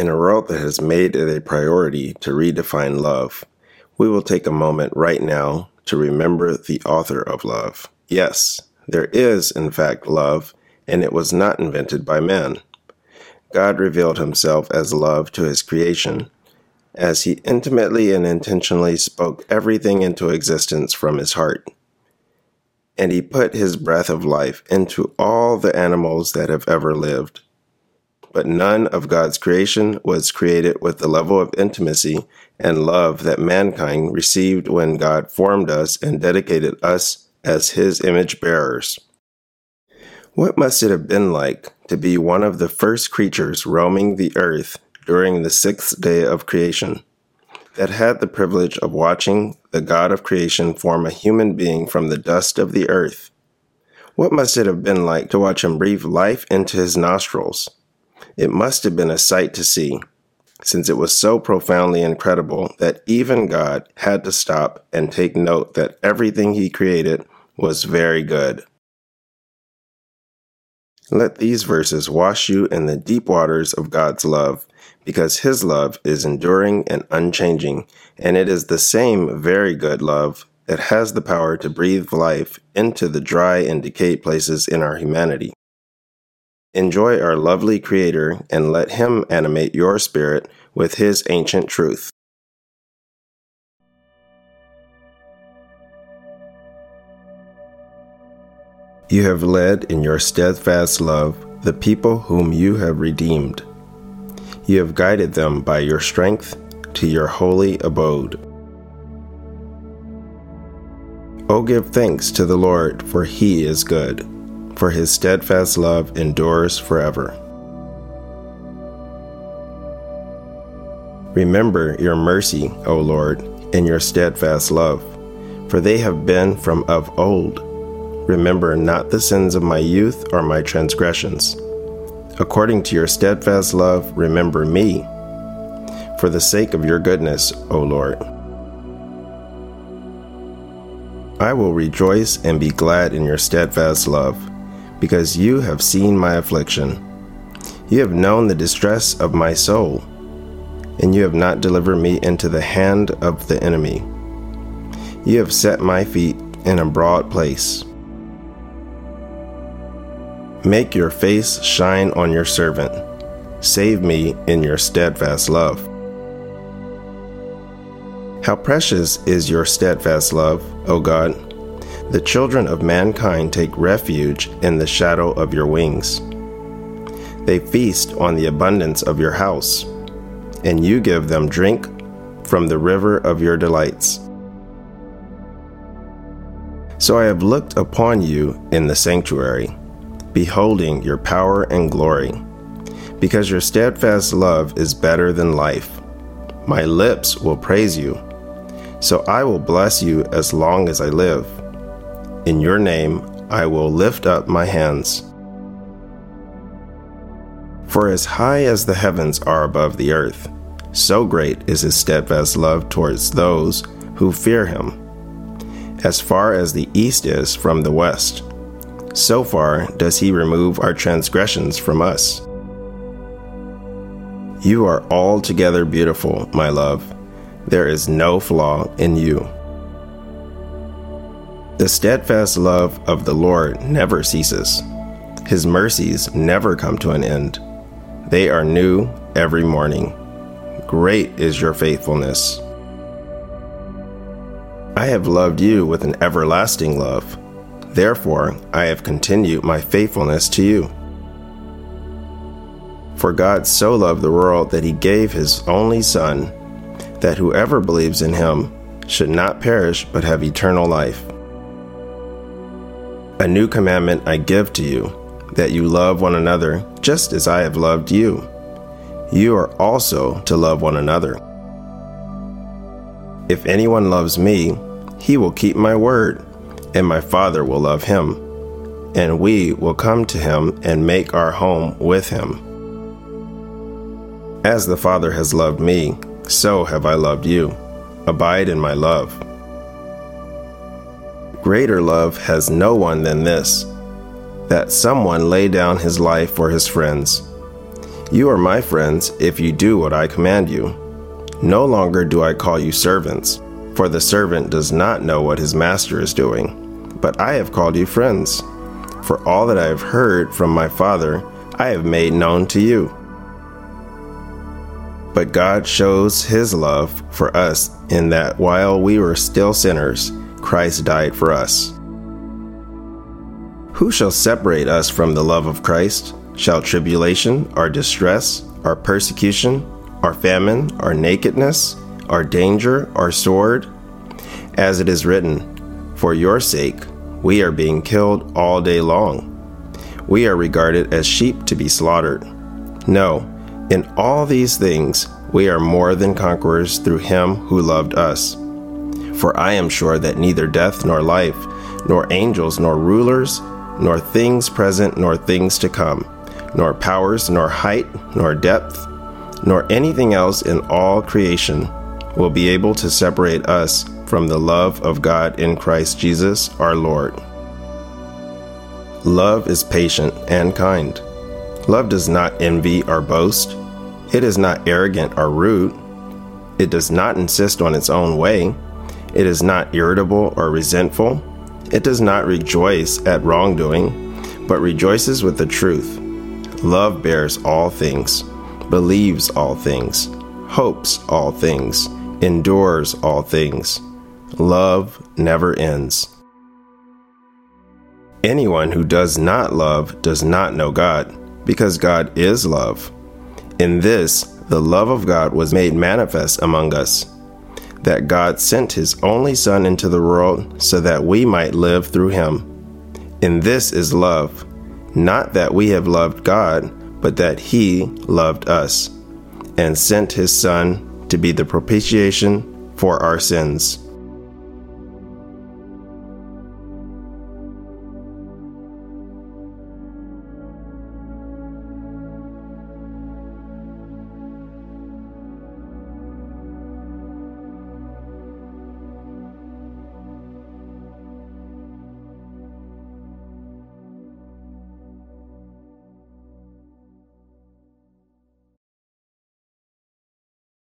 In a world that has made it a priority to redefine love, we will take a moment right now to remember the author of love. Yes, there is, in fact, love, and it was not invented by man. God revealed himself as love to his creation, as he intimately and intentionally spoke everything into existence from his heart. And he put his breath of life into all the animals that have ever lived but none of God's creation was created with the level of intimacy and love that mankind received when God formed us and dedicated us as His image bearers. What must it have been like to be one of the first creatures roaming the earth during the sixth day of creation, that had the privilege of watching the God of creation form a human being from the dust of the earth? What must it have been like to watch him breathe life into his nostrils? It must have been a sight to see, since it was so profoundly incredible that even God had to stop and take note that everything He created was very good. Let these verses wash you in the deep waters of God's love, because His love is enduring and unchanging, and it is the same very good love that has the power to breathe life into the dry and decayed places in our humanity. Enjoy our lovely Creator and let Him animate your spirit with His ancient truth. You have led in your steadfast love the people whom you have redeemed. You have guided them by your strength to your holy abode. O give thanks to the Lord, for he is good for his steadfast love endures forever. Remember your mercy, O Lord, and your steadfast love, for they have been from of old. Remember not the sins of my youth or my transgressions. According to your steadfast love, remember me, for the sake of your goodness, O Lord. I will rejoice and be glad in your steadfast love because you have seen my affliction. You have known the distress of my soul, and you have not delivered me into the hand of the enemy. You have set my feet in a broad place. Make your face shine on your servant. Save me in your steadfast love. How precious is your steadfast love, O God! The children of mankind take refuge in the shadow of your wings. They feast on the abundance of your house, and you give them drink from the river of your delights. So I have looked upon you in the sanctuary, beholding your power and glory, because your steadfast love is better than life. My lips will praise you, so I will bless you as long as I live. In your name I will lift up my hands. For as high as the heavens are above the earth, so great is his steadfast love towards those who fear him. As far as the east is from the west, so far does he remove our transgressions from us. You are altogether beautiful, my love. There is no flaw in you. The steadfast love of the Lord never ceases. His mercies never come to an end. They are new every morning. Great is your faithfulness. I have loved you with an everlasting love. Therefore, I have continued my faithfulness to you. For God so loved the world that he gave his only Son, that whoever believes in him should not perish but have eternal life. A new commandment I give to you, that you love one another just as I have loved you. You are also to love one another. If anyone loves me, he will keep my word, and my Father will love him, and we will come to him and make our home with him. As the Father has loved me, so have I loved you. Abide in my love. Greater love has no one than this that someone lay down his life for his friends. You are my friends if you do what I command you. No longer do I call you servants, for the servant does not know what his master is doing. But I have called you friends, for all that I have heard from my Father I have made known to you. But God shows his love for us in that while we were still sinners, Christ died for us. Who shall separate us from the love of Christ? Shall tribulation, or distress, or persecution, or famine, or nakedness, or danger, or sword? As it is written, For your sake we are being killed all day long. We are regarded as sheep to be slaughtered. No, in all these things we are more than conquerors through him who loved us. For I am sure that neither death nor life, nor angels nor rulers, nor things present nor things to come, nor powers, nor height, nor depth, nor anything else in all creation will be able to separate us from the love of God in Christ Jesus our Lord. Love is patient and kind. Love does not envy or boast. It is not arrogant or rude. It does not insist on its own way. It is not irritable or resentful. It does not rejoice at wrongdoing, but rejoices with the truth. Love bears all things, believes all things, hopes all things, endures all things. Love never ends. Anyone who does not love does not know God, because God is love. In this, the love of God was made manifest among us, that God sent his only Son into the world so that we might live through him. And this is love not that we have loved God, but that He loved us, and sent His Son to be the propitiation for our sins.